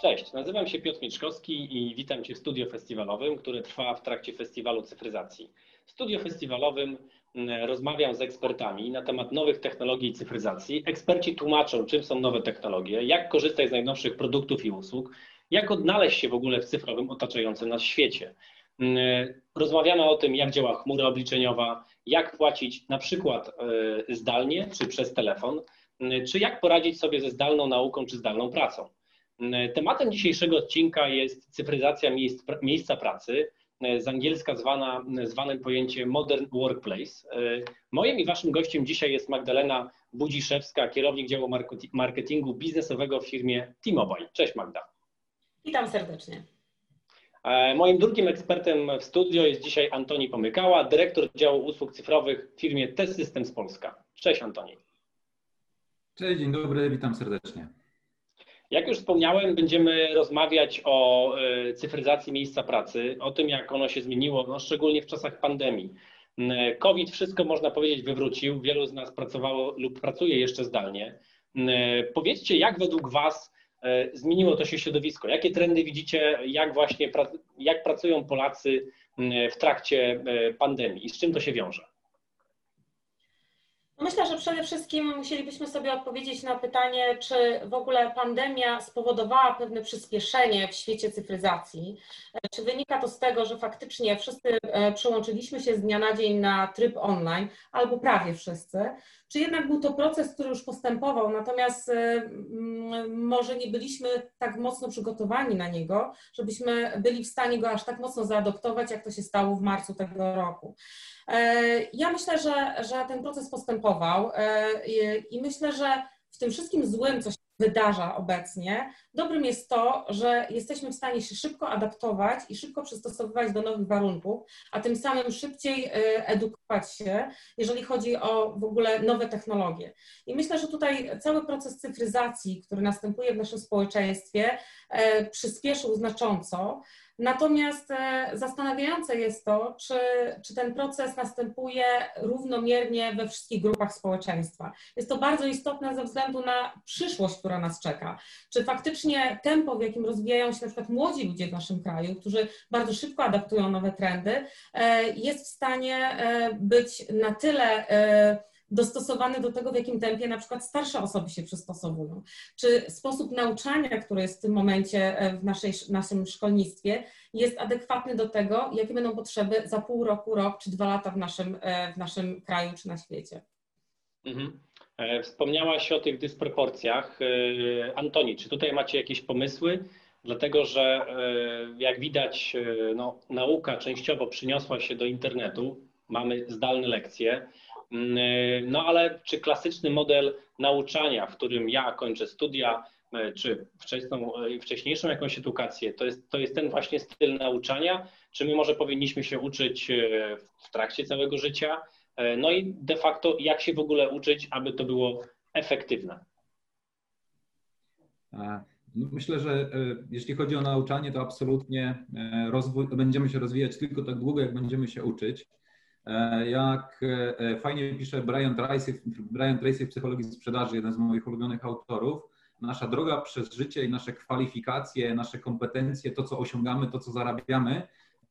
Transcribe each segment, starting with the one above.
Cześć, nazywam się Piotr Mieczkowski i witam Cię w studio festiwalowym, które trwa w trakcie festiwalu cyfryzacji. W studio festiwalowym mm, rozmawiam z ekspertami na temat nowych technologii i cyfryzacji. Eksperci tłumaczą, czym są nowe technologie, jak korzystać z najnowszych produktów i usług, jak odnaleźć się w ogóle w cyfrowym otaczającym nas świecie. Mm, rozmawiamy o tym, jak działa chmura obliczeniowa, jak płacić na przykład e, zdalnie czy przez telefon, mm, czy jak poradzić sobie ze zdalną nauką czy zdalną pracą. Mm, tematem dzisiejszego odcinka jest cyfryzacja miejsc, miejsca pracy, e, z angielska zwana, zwanym pojęciem Modern Workplace. E, moim i waszym gościem dzisiaj jest Magdalena Budziszewska, kierownik działu marketingu biznesowego w firmie T-Mobile. Cześć Magda. Witam serdecznie. E, moim drugim ekspertem w studio jest dzisiaj Antoni Pomykała, dyrektor działu usług cyfrowych w firmie T-Systems Polska. Cześć Antoni. Cześć, dzień dobry, witam serdecznie. Jak już wspomniałem, będziemy rozmawiać o e, cyfryzacji miejsca pracy, o tym, jak ono się zmieniło, no, szczególnie w czasach pandemii. Mm, COVID wszystko, można powiedzieć, wywrócił. Wielu z nas pracowało lub pracuje jeszcze zdalnie. Powiedzcie, jak według Was e, zmieniło to się środowisko? Jakie trendy widzicie, jak właśnie jak pracują Polacy w trakcie e, pandemii i z czym to się wiąże? No myślę, że przede wszystkim musielibyśmy sobie odpowiedzieć na pytanie, czy w ogóle pandemia spowodowała pewne przyspieszenie w świecie cyfryzacji. E, czy wynika to z tego, że faktycznie wszyscy e, przełączyliśmy się z dnia na dzień na tryb online, albo prawie wszyscy, czy jednak był to proces, który już postępował, natomiast e, może nie byliśmy tak mocno przygotowani na niego, żebyśmy byli w stanie go aż tak mocno zaadoptować, jak to się stało w marcu tego roku. E, ja myślę, że, że ten proces postępował e, i myślę, że w tym wszystkim złym, co się wydarza obecnie, dobrym jest to, że jesteśmy w stanie się szybko adaptować i szybko przystosowywać do nowych warunków, a tym samym szybciej e, edukować się, jeżeli chodzi o w ogóle nowe technologie. I myślę, że tutaj cały proces cyfryzacji, który następuje w naszym społeczeństwie, przyspieszył znacząco. Natomiast e, zastanawiające jest to, czy, czy ten proces następuje równomiernie we wszystkich grupach społeczeństwa. Jest to bardzo istotne ze względu na przyszłość, która nas czeka. Czy faktycznie tempo, w jakim rozwijają się na przykład młodzi ludzie w naszym kraju, którzy bardzo szybko adaptują nowe trendy, e, jest w stanie e, być na tyle dostosowany do tego, w jakim tempie na przykład starsze osoby się przystosowują. Czy sposób nauczania, który jest w tym momencie e, w naszej, naszym szkolnictwie, jest adekwatny do tego, jakie będą potrzeby za pół roku, rok czy dwa lata w naszym, e, w naszym kraju czy na świecie? Mhm. E, wspomniałaś o tych dysproporcjach. Antoni, czy tutaj macie jakieś pomysły? Dlatego, że jak widać, no, nauka częściowo przyniosła się do internetu, mamy zdalne lekcje. Mm, e, no ale czy klasyczny model nauczania, w którym ja kończę studia, e, czy wczesną, e, wcześniejszą jakąś edukację, to jest, to jest ten właśnie styl nauczania, czy my może powinniśmy się uczyć w trakcie całego życia? No i de facto, jak się w ogóle uczyć, aby to było efektywne? No, myślę, że jeśli chodzi o nauczanie, to absolutnie rozwój, będziemy się rozwijać tylko tak długo, jak będziemy się uczyć. E, jak e, fajnie pisze Brian Tracy, Brian Tracy w Psychologii Sprzedaży, jeden z moich ulubionych autorów, nasza droga przez życie i nasze kwalifikacje, nasze kompetencje, to co osiągamy, to co zarabiamy,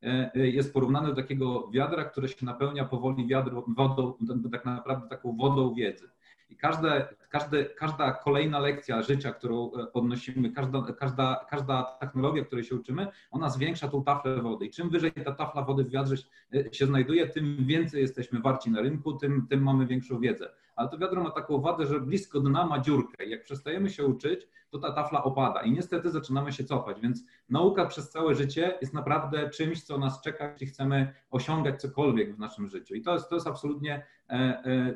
e, jest porównane do takiego wiadra, które się napełnia powoli wiadro, wodą, tak naprawdę taką wodą wiedzy. I każde, każde, każda kolejna lekcja życia, którą e, odnosimy, każda, każda, każda technologia, której się uczymy, ona zwiększa tą taflę wody. I czym wyżej ta tafla wody w wiadrze e, się znajduje, tym więcej jesteśmy warci na rynku, tym, tym mamy większą wiedzę. Ale to wiadro ma taką wadę, że blisko dna ma dziurkę. Jak przestajemy się uczyć, to ta tafla opada i niestety zaczynamy się cofać. Więc nauka przez całe życie jest naprawdę czymś, co nas czeka, jeśli chcemy osiągać cokolwiek w naszym życiu. I to jest, to jest absolutnie, e, e, e,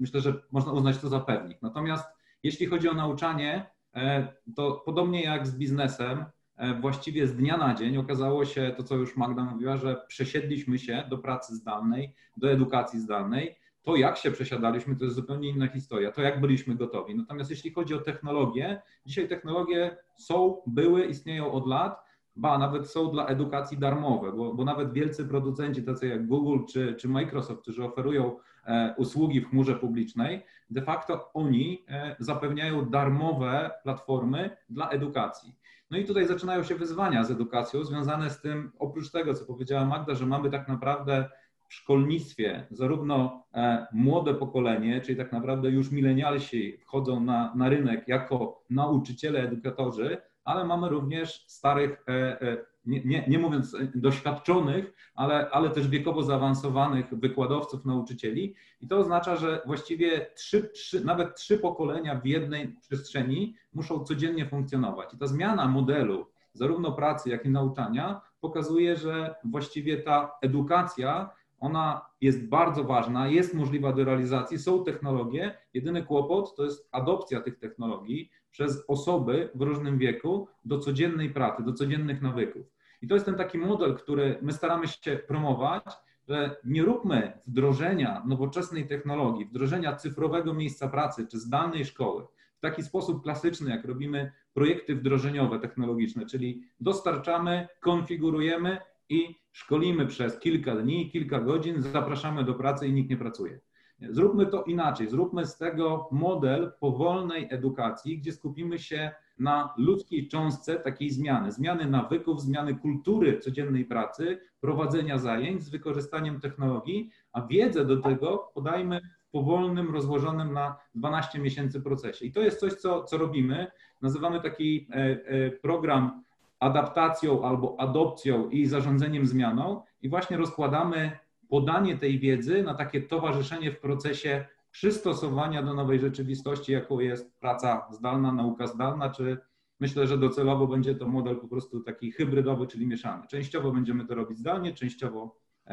myślę, że można uznać to za pewnik. Natomiast jeśli chodzi o nauczanie, e, to podobnie jak z biznesem, e, właściwie z dnia na dzień okazało się to, co już Magda mówiła, że przesiedliśmy się do pracy zdalnej, do edukacji zdalnej to, jak się przesiadaliśmy, to jest zupełnie inna historia. To, jak byliśmy gotowi. Natomiast jeśli chodzi o technologię, dzisiaj technologie są, były, istnieją od lat. ba, nawet są dla edukacji darmowe, bo, bo nawet wielcy producenci, tacy jak Google czy, czy Microsoft, którzy oferują e, usługi w chmurze publicznej, de facto oni e, zapewniają darmowe platformy dla edukacji. No i tutaj zaczynają się wyzwania z edukacją związane z tym, oprócz tego, co powiedziała Magda, że mamy tak naprawdę w szkolnictwie zarówno e, młode pokolenie, czyli tak naprawdę już milenialsi wchodzą na, na rynek jako nauczyciele, edukatorzy, ale mamy również starych, e, e, nie, nie, nie mówiąc doświadczonych, ale, ale też wiekowo zaawansowanych wykładowców, nauczycieli. I to oznacza, że właściwie trzy, trzy, nawet trzy pokolenia w jednej przestrzeni muszą codziennie funkcjonować. I ta zmiana modelu zarówno pracy, jak i nauczania pokazuje, że właściwie ta edukacja ona jest bardzo ważna, jest możliwa do realizacji, są technologie. Jedyny kłopot to jest adopcja tych technologii przez osoby w różnym wieku do codziennej pracy, do codziennych nawyków. I to jest ten taki model, który my staramy się promować, że nie róbmy wdrożenia nowoczesnej technologii, wdrożenia cyfrowego miejsca pracy czy zdalnej szkoły w taki sposób klasyczny, jak robimy projekty wdrożeniowe technologiczne, czyli dostarczamy, konfigurujemy i szkolimy przez kilka dni, kilka godzin, zapraszamy do pracy i nikt nie pracuje. Zróbmy to inaczej. Zróbmy z tego model powolnej edukacji, gdzie skupimy się na ludzkiej cząstce takiej zmiany, zmiany nawyków, zmiany kultury codziennej pracy, prowadzenia zajęć z wykorzystaniem technologii, a wiedzę do tego podajmy w powolnym, rozłożonym na 12 miesięcy procesie. I to jest coś, co, co robimy. Nazywamy taki e, e, program adaptacją albo adopcją i zarządzeniem zmianą i właśnie rozkładamy podanie tej wiedzy na takie towarzyszenie w procesie przystosowania do nowej rzeczywistości, jaką jest praca zdalna, nauka zdalna, czy myślę, że docelowo będzie to model po prostu taki hybrydowy, czyli mieszany. Częściowo będziemy to robić zdalnie, częściowo e,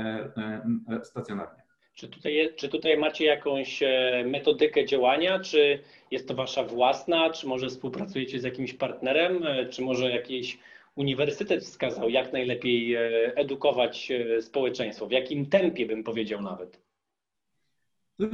e, stacjonarnie. Czy tutaj, czy tutaj macie jakąś e, metodykę działania, czy jest to wasza własna, czy może współpracujecie z jakimś partnerem, czy może jakieś uniwersytet wskazał, jak najlepiej e, edukować e, społeczeństwo, w jakim tempie bym powiedział nawet.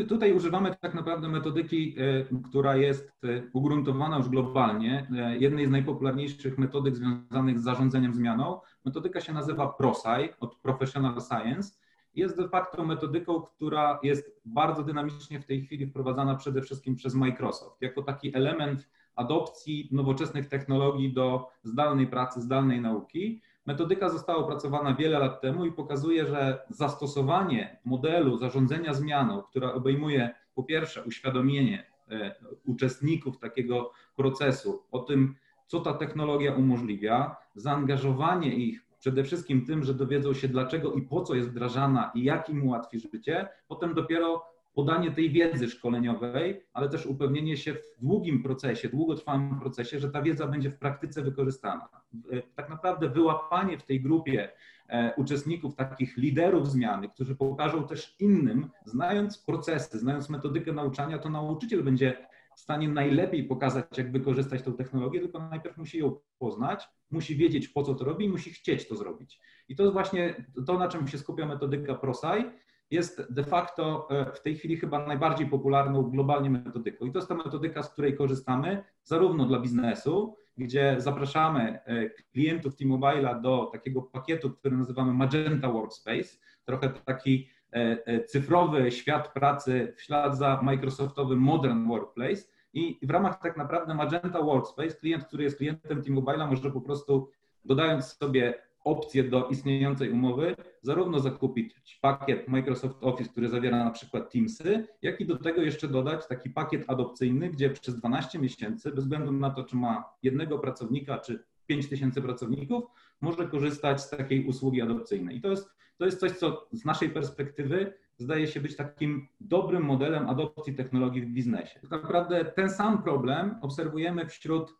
Tutaj używamy tak naprawdę metodyki, e, która jest ugruntowana już globalnie. Jednej z najpopularniejszych metodyk związanych z zarządzeniem zmianą. Metodyka się nazywa ProSci, od Professional Science. Jest de facto metodyką, która jest bardzo dynamicznie w tej chwili wprowadzana przede wszystkim przez Microsoft, jako taki element adopcji nowoczesnych technologii do zdalnej pracy, zdalnej nauki. Metodyka została opracowana wiele lat temu i pokazuje, że zastosowanie modelu zarządzania zmianą, która obejmuje po pierwsze uświadomienie e, uczestników takiego procesu o tym, co ta technologia umożliwia, zaangażowanie ich przede wszystkim tym, że dowiedzą się dlaczego i po co jest wdrażana i jak im ułatwi życie, potem dopiero podanie tej wiedzy szkoleniowej, ale też upewnienie się w długim procesie, długotrwałym procesie, że ta wiedza będzie w praktyce wykorzystana. E, tak naprawdę wyłapanie w tej grupie e, uczestników, takich liderów zmiany, którzy pokażą też innym, znając procesy, znając metodykę nauczania, to nauczyciel będzie w stanie najlepiej pokazać, jak wykorzystać tę technologię, tylko najpierw musi ją poznać, musi wiedzieć, po co to robi i musi chcieć to zrobić. I to jest właśnie to, na czym się skupia metodyka ProSci jest de facto e, w tej chwili chyba najbardziej popularną globalnie metodyką. I to jest ta metodyka, z której korzystamy zarówno dla biznesu, gdzie zapraszamy e, klientów T-Mobile'a do takiego pakietu, który nazywamy Magenta Workspace, trochę taki e, cyfrowy świat pracy w ślad za Microsoftowym Modern Workplace. I w ramach tak naprawdę Magenta Workspace klient, który jest klientem T-Mobile'a może po prostu dodając sobie opcję do istniejącej umowy, zarówno zakupić pakiet Microsoft Office, który zawiera na przykład Teamsy, jak i do tego jeszcze dodać taki pakiet adopcyjny, gdzie przez 12 miesięcy, bez względu na to, czy ma jednego pracownika, czy 5 tysięcy pracowników, może korzystać z takiej usługi adopcyjnej. I to jest, to jest coś, co z naszej perspektywy zdaje się być takim dobrym modelem adopcji technologii w biznesie. Tak naprawdę ten sam problem obserwujemy wśród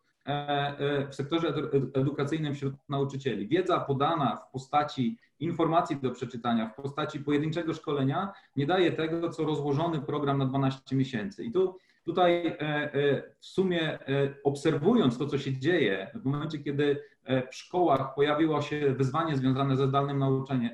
w sektorze edukacyjnym wśród nauczycieli. Wiedza podana w postaci informacji do przeczytania, w postaci pojedynczego szkolenia nie daje tego, co rozłożony program na 12 miesięcy. I tu tutaj e, w sumie obserwując to, co się dzieje, w momencie, kiedy w szkołach pojawiło się wyzwanie związane ze zdalnym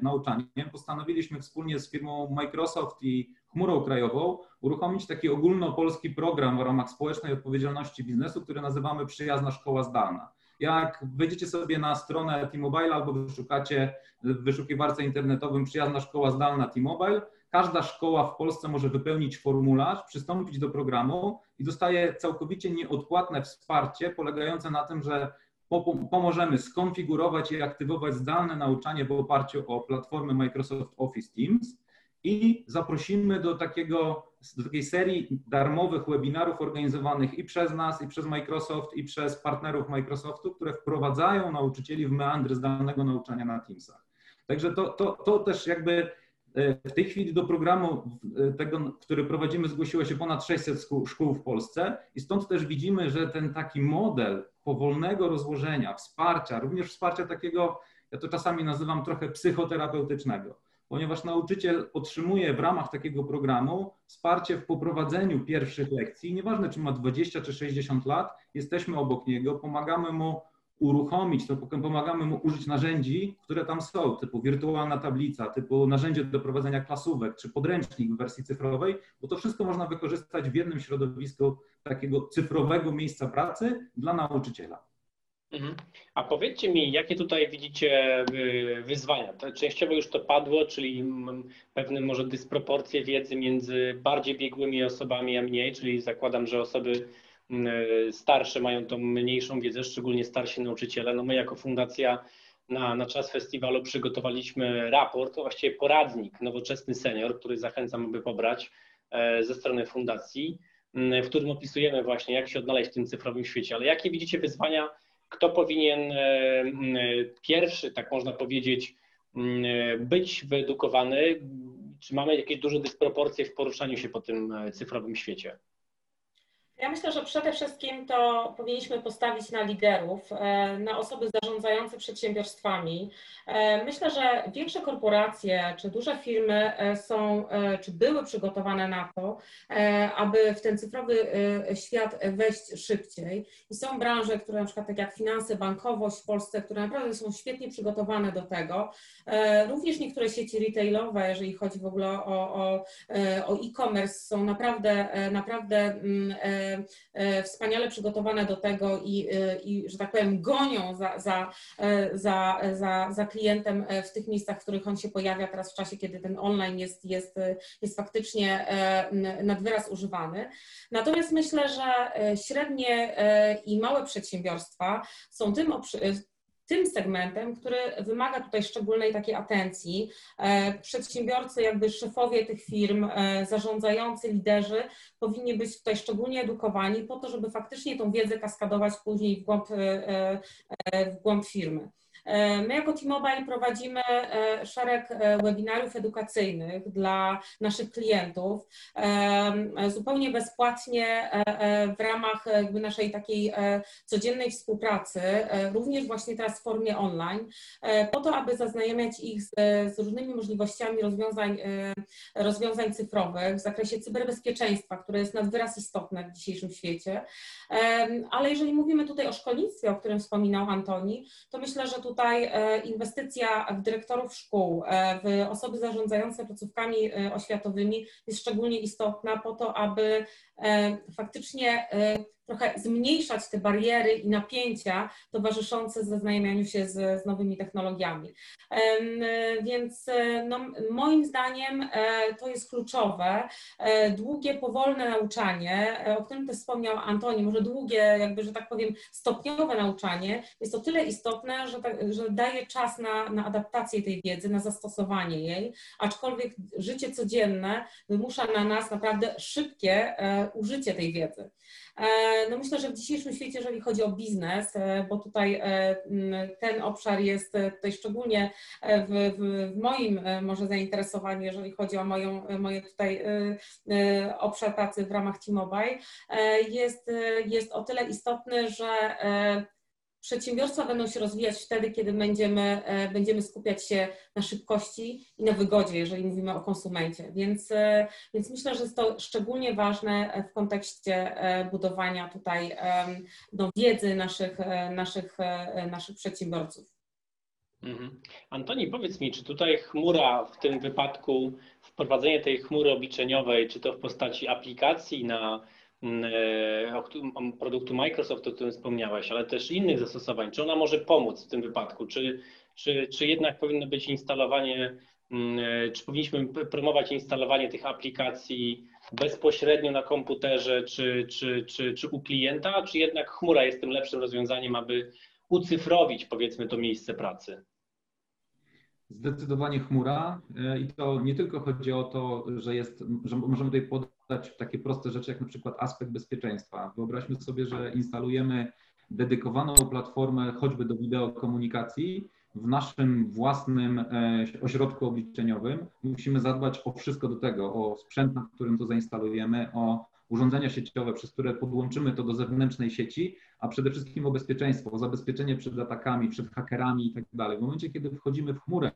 nauczaniem postanowiliśmy wspólnie z firmą Microsoft i chmurą krajową uruchomić taki ogólnopolski program w ramach społecznej odpowiedzialności biznesu, który nazywamy Przyjazna Szkoła Zdalna. Jak wejdziecie sobie na stronę T-Mobile albo wyszukacie w wyszukiwarce internetowym przyjazna szkoła zdalna T-Mobile, każda szkoła w Polsce może wypełnić formularz, przystąpić do programu i dostaje całkowicie nieodpłatne wsparcie polegające na tym, że pomożemy skonfigurować i aktywować zdalne nauczanie w oparciu o platformę Microsoft Office Teams i zaprosimy do, takiego, do takiej serii darmowych webinarów organizowanych i przez nas, i przez Microsoft, i przez partnerów Microsoftu, które wprowadzają nauczycieli w meandry zdalnego nauczania na Teamsach. Także to, to, to też jakby w tej chwili do programu e, tego, który prowadzimy, zgłosiło się ponad 600 szkół w Polsce i stąd też widzimy, że ten taki model powolnego rozłożenia, wsparcia, również wsparcia takiego, ja to czasami nazywam trochę psychoterapeutycznego, ponieważ nauczyciel otrzymuje w ramach takiego programu wsparcie w poprowadzeniu pierwszych lekcji. Nieważne, czy ma 20 czy 60 lat, jesteśmy obok niego, pomagamy mu uruchomić, to pomagamy mu użyć narzędzi, które tam są, typu wirtualna tablica, typu narzędzie do prowadzenia klasówek, czy podręcznik w wersji cyfrowej, bo to wszystko można wykorzystać w jednym środowisku takiego cyfrowego miejsca pracy dla nauczyciela. Mhm. A powiedzcie mi, jakie tutaj widzicie y, wyzwania? Częściowo już to padło, czyli pewne może dysproporcje wiedzy między bardziej biegłymi osobami a mniej, czyli zakładam, że osoby starsze mają tą mniejszą wiedzę, szczególnie starsi nauczyciele. No my jako fundacja na, na czas festiwalu przygotowaliśmy raport, to właściwie poradnik Nowoczesny Senior, który zachęcam, aby pobrać e, ze strony fundacji, w którym opisujemy właśnie, jak się odnaleźć w tym cyfrowym świecie. Ale jakie widzicie wyzwania kto powinien e, pierwszy, tak można powiedzieć, być wyedukowany? Czy mamy jakieś duże dysproporcje w poruszaniu się po tym e, cyfrowym świecie? Ja myślę, że przede wszystkim to powinniśmy postawić na liderów, e, na osoby zarządzające przedsiębiorstwami. E, myślę, że większe korporacje czy duże firmy e, są, czy były przygotowane na to, aby w ten cyfrowy świat wejść szybciej. I są branże, które na przykład tak jak finanse, bankowość w Polsce, które naprawdę są świetnie przygotowane do tego. Również niektóre sieci retailowe, jeżeli chodzi w ogóle o, o e-commerce, są naprawdę, naprawdę mm, wspaniale przygotowane do tego i, e, i że tak powiem, gonią za, za, e, za, za, za klientem w tych miejscach, w których on się pojawia teraz w czasie, kiedy ten online jest, jest, jest faktycznie nad wyraz używany. Natomiast myślę, że średnie i małe przedsiębiorstwa są tym tym segmentem, który wymaga tutaj szczególnej takiej atencji. E, przedsiębiorcy, jakby szefowie tych firm, e, zarządzający, liderzy powinni być tutaj szczególnie edukowani po to, żeby faktycznie tą wiedzę kaskadować później w głąb, e, w głąb firmy. E, my jako T-Mobile prowadzimy e, szereg e, webinariów edukacyjnych dla naszych klientów zupełnie bezpłatnie w ramach naszej takiej codziennej współpracy, również właśnie teraz w formie online, po to, aby zaznajamiać ich z, z różnymi możliwościami rozwiązań, rozwiązań cyfrowych w zakresie cyberbezpieczeństwa, które jest nad wyraz istotne w dzisiejszym świecie. Ale jeżeli mówimy tutaj o szkolnictwie, o którym wspominał Antoni, to myślę, że tutaj tutaj e, inwestycja w dyrektorów szkół, e, w osoby zarządzające placówkami e, oświatowymi jest szczególnie istotna po to, aby faktycznie trochę zmniejszać te bariery i napięcia towarzyszące zaznajamianiu się z, z nowymi technologiami. Więc no, moim zdaniem to jest kluczowe. Długie, powolne nauczanie, o którym też wspomniał Antoni, może długie, jakby, że tak powiem, stopniowe nauczanie, jest o tyle istotne, że, tak, że daje czas na, na adaptację tej wiedzy, na zastosowanie jej, aczkolwiek życie codzienne wymusza na nas naprawdę szybkie użycie tej wiedzy. E, no myślę, że w dzisiejszym świecie, jeżeli chodzi o biznes, e, bo tutaj e, ten obszar jest tutaj szczególnie w, w, moim może zainteresowaniu, jeżeli chodzi o moją, moje tutaj obszar pracy w ramach T-Mobile, jest, jest o tyle istotny, że Przedsiębiorstwa będą się rozwijać wtedy, kiedy będziemy, e, będziemy skupiać się na szybkości i na wygodzie, jeżeli mówimy o konsumencie. Więc, e, więc myślę, że jest to szczególnie ważne w kontekście e, budowania tutaj no, wiedzy naszych, naszych, naszych przedsiębiorców. Mhm. Antoni, powiedz mi, czy tutaj chmura w tym wypadku, wprowadzenie tej chmury obliczeniowej, czy to w postaci aplikacji na produktu Microsoft, o którym wspomniałeś, ale też innych zastosowań, czy ona może pomóc w tym wypadku? Czy, czy, czy jednak powinno być instalowanie, czy powinniśmy promować instalowanie tych aplikacji bezpośrednio na komputerze czy, czy, czy, czy u klienta, czy jednak chmura jest tym lepszym rozwiązaniem, aby ucyfrowić powiedzmy to miejsce pracy? Zdecydowanie chmura e, i to nie tylko chodzi o to, że jest, że możemy tutaj podać takie proste rzeczy, jak na przykład aspekt bezpieczeństwa. Wyobraźmy sobie, że instalujemy dedykowaną platformę choćby do wideokomunikacji w naszym własnym e, ośrodku obliczeniowym. Musimy zadbać o wszystko do tego, o sprzęt, na którym to zainstalujemy, o urządzenia sieciowe, przez które podłączymy to do zewnętrznej sieci, a przede wszystkim o bezpieczeństwo, o zabezpieczenie przed atakami, przed hakerami i tak dalej. W momencie, kiedy wchodzimy w chmurę,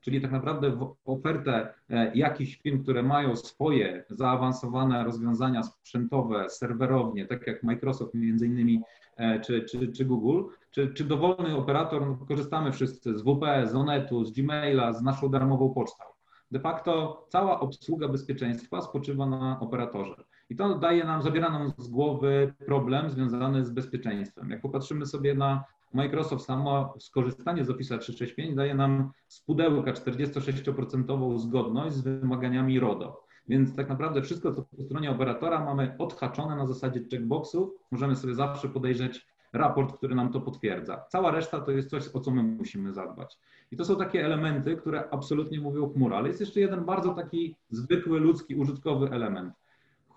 czyli tak naprawdę w ofertę e, jakichś firm, które mają swoje zaawansowane rozwiązania sprzętowe, serwerownie, tak jak Microsoft między innymi, e, czy, czy, czy Google, czy, czy dowolny operator, no, korzystamy wszyscy z WP, z Onetu, z Gmaila, z naszą darmową pocztą. De facto cała obsługa bezpieczeństwa spoczywa na operatorze. I to daje nam, zabiera nam z głowy problem związany z bezpieczeństwem. Jak popatrzymy sobie na Microsoft, samo skorzystanie z Office 365 daje nam z pudełka 46% zgodność z wymaganiami RODO. Więc tak naprawdę wszystko, co po stronie operatora mamy odhaczone na zasadzie checkboxów. Możemy sobie zawsze podejrzeć raport, który nam to potwierdza. Cała reszta to jest coś, o co my musimy zadbać. I to są takie elementy, które absolutnie mówią chmura, ale jest jeszcze jeden bardzo taki zwykły, ludzki, użytkowy element.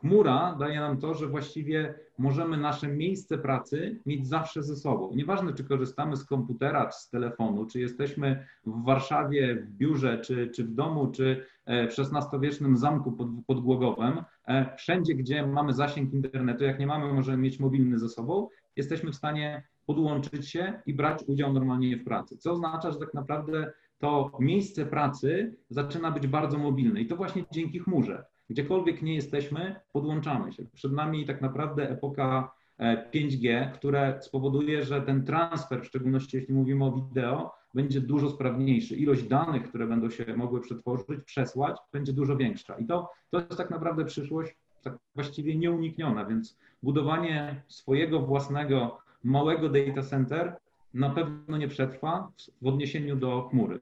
Chmura daje nam to, że właściwie możemy nasze miejsce pracy mieć zawsze ze sobą. Nieważne, czy korzystamy z komputera, czy z telefonu, czy jesteśmy w Warszawie, w biurze, czy, czy w domu, czy e, w XVI-wiecznym zamku pod, pod Głogowem, e, wszędzie, gdzie mamy zasięg internetu, jak nie mamy, możemy mieć mobilny ze sobą, jesteśmy w stanie podłączyć się i brać udział normalnie w pracy. Co oznacza, że tak naprawdę to miejsce pracy zaczyna być bardzo mobilne i to właśnie dzięki chmurze. Gdziekolwiek nie jesteśmy, podłączamy się. Przed nami tak naprawdę epoka 5G, e, które spowoduje, że ten transfer, w szczególności jeśli mówimy o wideo, będzie dużo sprawniejszy. Ilość danych, które będą się mogły przetworzyć, przesłać, będzie dużo większa. I to, to jest tak naprawdę przyszłość tak właściwie nieunikniona, więc budowanie swojego własnego małego data center na pewno nie przetrwa w odniesieniu do chmury.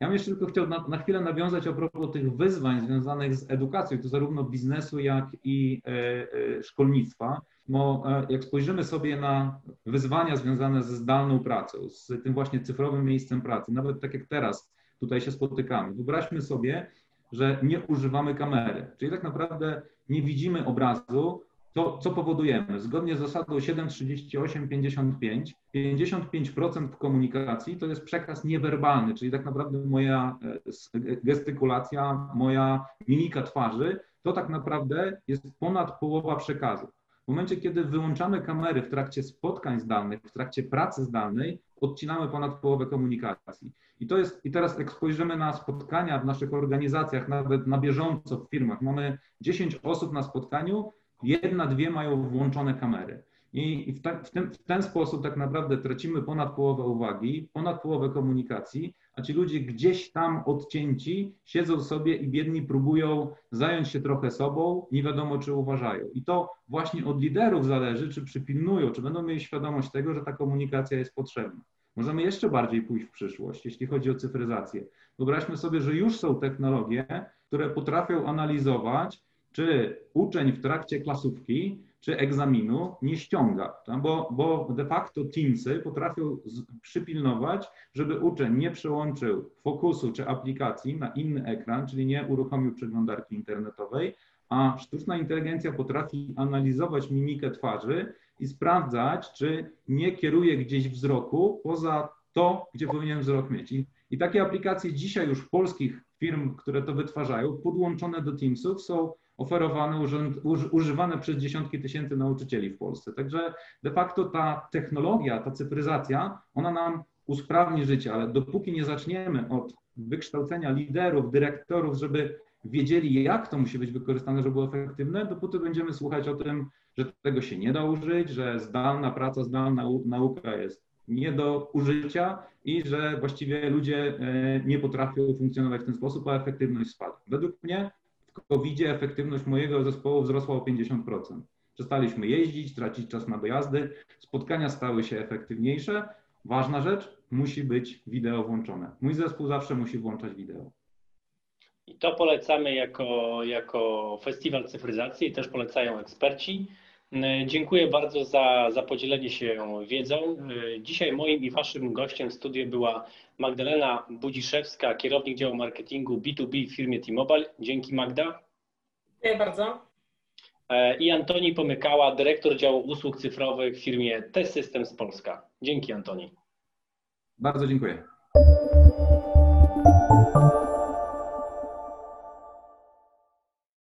Ja bym jeszcze tylko chciał na, na, chwilę nawiązać a propos tych wyzwań związanych z edukacją, to zarówno biznesu, jak i e, szkolnictwa. Bo e, jak spojrzymy sobie na wyzwania związane ze zdalną pracą, z tym właśnie cyfrowym miejscem pracy, nawet tak jak teraz tutaj się spotykamy, wyobraźmy sobie, że nie używamy kamery, czyli tak naprawdę nie widzimy obrazu, to co powodujemy? Zgodnie z zasadą 738-55, 55% komunikacji to jest przekaz niewerbalny, czyli tak naprawdę moja e, gestykulacja, moja mimika twarzy, to tak naprawdę jest ponad połowa przekazu. W momencie, kiedy wyłączamy kamery w trakcie spotkań zdalnych, w trakcie pracy zdalnej, odcinamy ponad połowę komunikacji. I to jest, i teraz jak spojrzymy na spotkania w naszych organizacjach, nawet na bieżąco w firmach, mamy 10 osób na spotkaniu, jedna, dwie mają włączone kamery. I w, ta, w, ten, w, ten, sposób tak naprawdę tracimy ponad połowę uwagi, ponad połowę komunikacji, a ci ludzie gdzieś tam odcięci siedzą sobie i biedni próbują zająć się trochę sobą, nie wiadomo czy uważają. I to właśnie od liderów zależy, czy przypilnują, czy będą mieli świadomość tego, że ta komunikacja jest potrzebna. Możemy jeszcze bardziej pójść w przyszłość, jeśli chodzi o cyfryzację. Wyobraźmy sobie, że już są technologie, które potrafią analizować, czy uczeń w trakcie klasówki czy egzaminu nie ściąga, bo, bo de facto Teamsy potrafią przypilnować, żeby uczeń nie przełączył fokusu czy aplikacji na inny ekran, czyli nie uruchomił przeglądarki internetowej, a sztuczna inteligencja potrafi analizować mimikę twarzy i sprawdzać, czy nie kieruje gdzieś wzroku poza to, gdzie powinien wzrok mieć. I, i takie aplikacje dzisiaj już polskich firm, które to wytwarzają, podłączone do Teamsów są oferowane, używane przez dziesiątki tysięcy nauczycieli w Polsce. Także de facto ta technologia, ta cyfryzacja, ona nam usprawni życie, ale dopóki nie zaczniemy od wykształcenia liderów, dyrektorów, żeby wiedzieli, jak to musi być wykorzystane, żeby było efektywne, dopóty będziemy słuchać o tym, że tego się nie da użyć, że zdalna praca, zdalna nauka jest nie do użycia i że właściwie ludzie e, nie potrafią funkcjonować w ten sposób, a efektywność spada. Według mnie w covid efektywność mojego zespołu wzrosła o 50%. Przestaliśmy jeździć, tracić czas na dojazdy, spotkania stały się efektywniejsze. Ważna rzecz, musi być wideo włączone. Mój zespół zawsze musi włączać wideo. I to polecamy jako, jako festiwal cyfryzacji też polecają eksperci. Dziękuję bardzo za, za podzielenie się wiedzą. Dzisiaj moim i waszym gościem w studiu była Magdalena Budziszewska, kierownik działu marketingu B2B w firmie T-Mobile. Dzięki Magda. Dziękuję bardzo. I Antoni Pomykała, dyrektor działu usług cyfrowych w firmie T-Systems Polska. Dzięki Antoni. Bardzo dziękuję.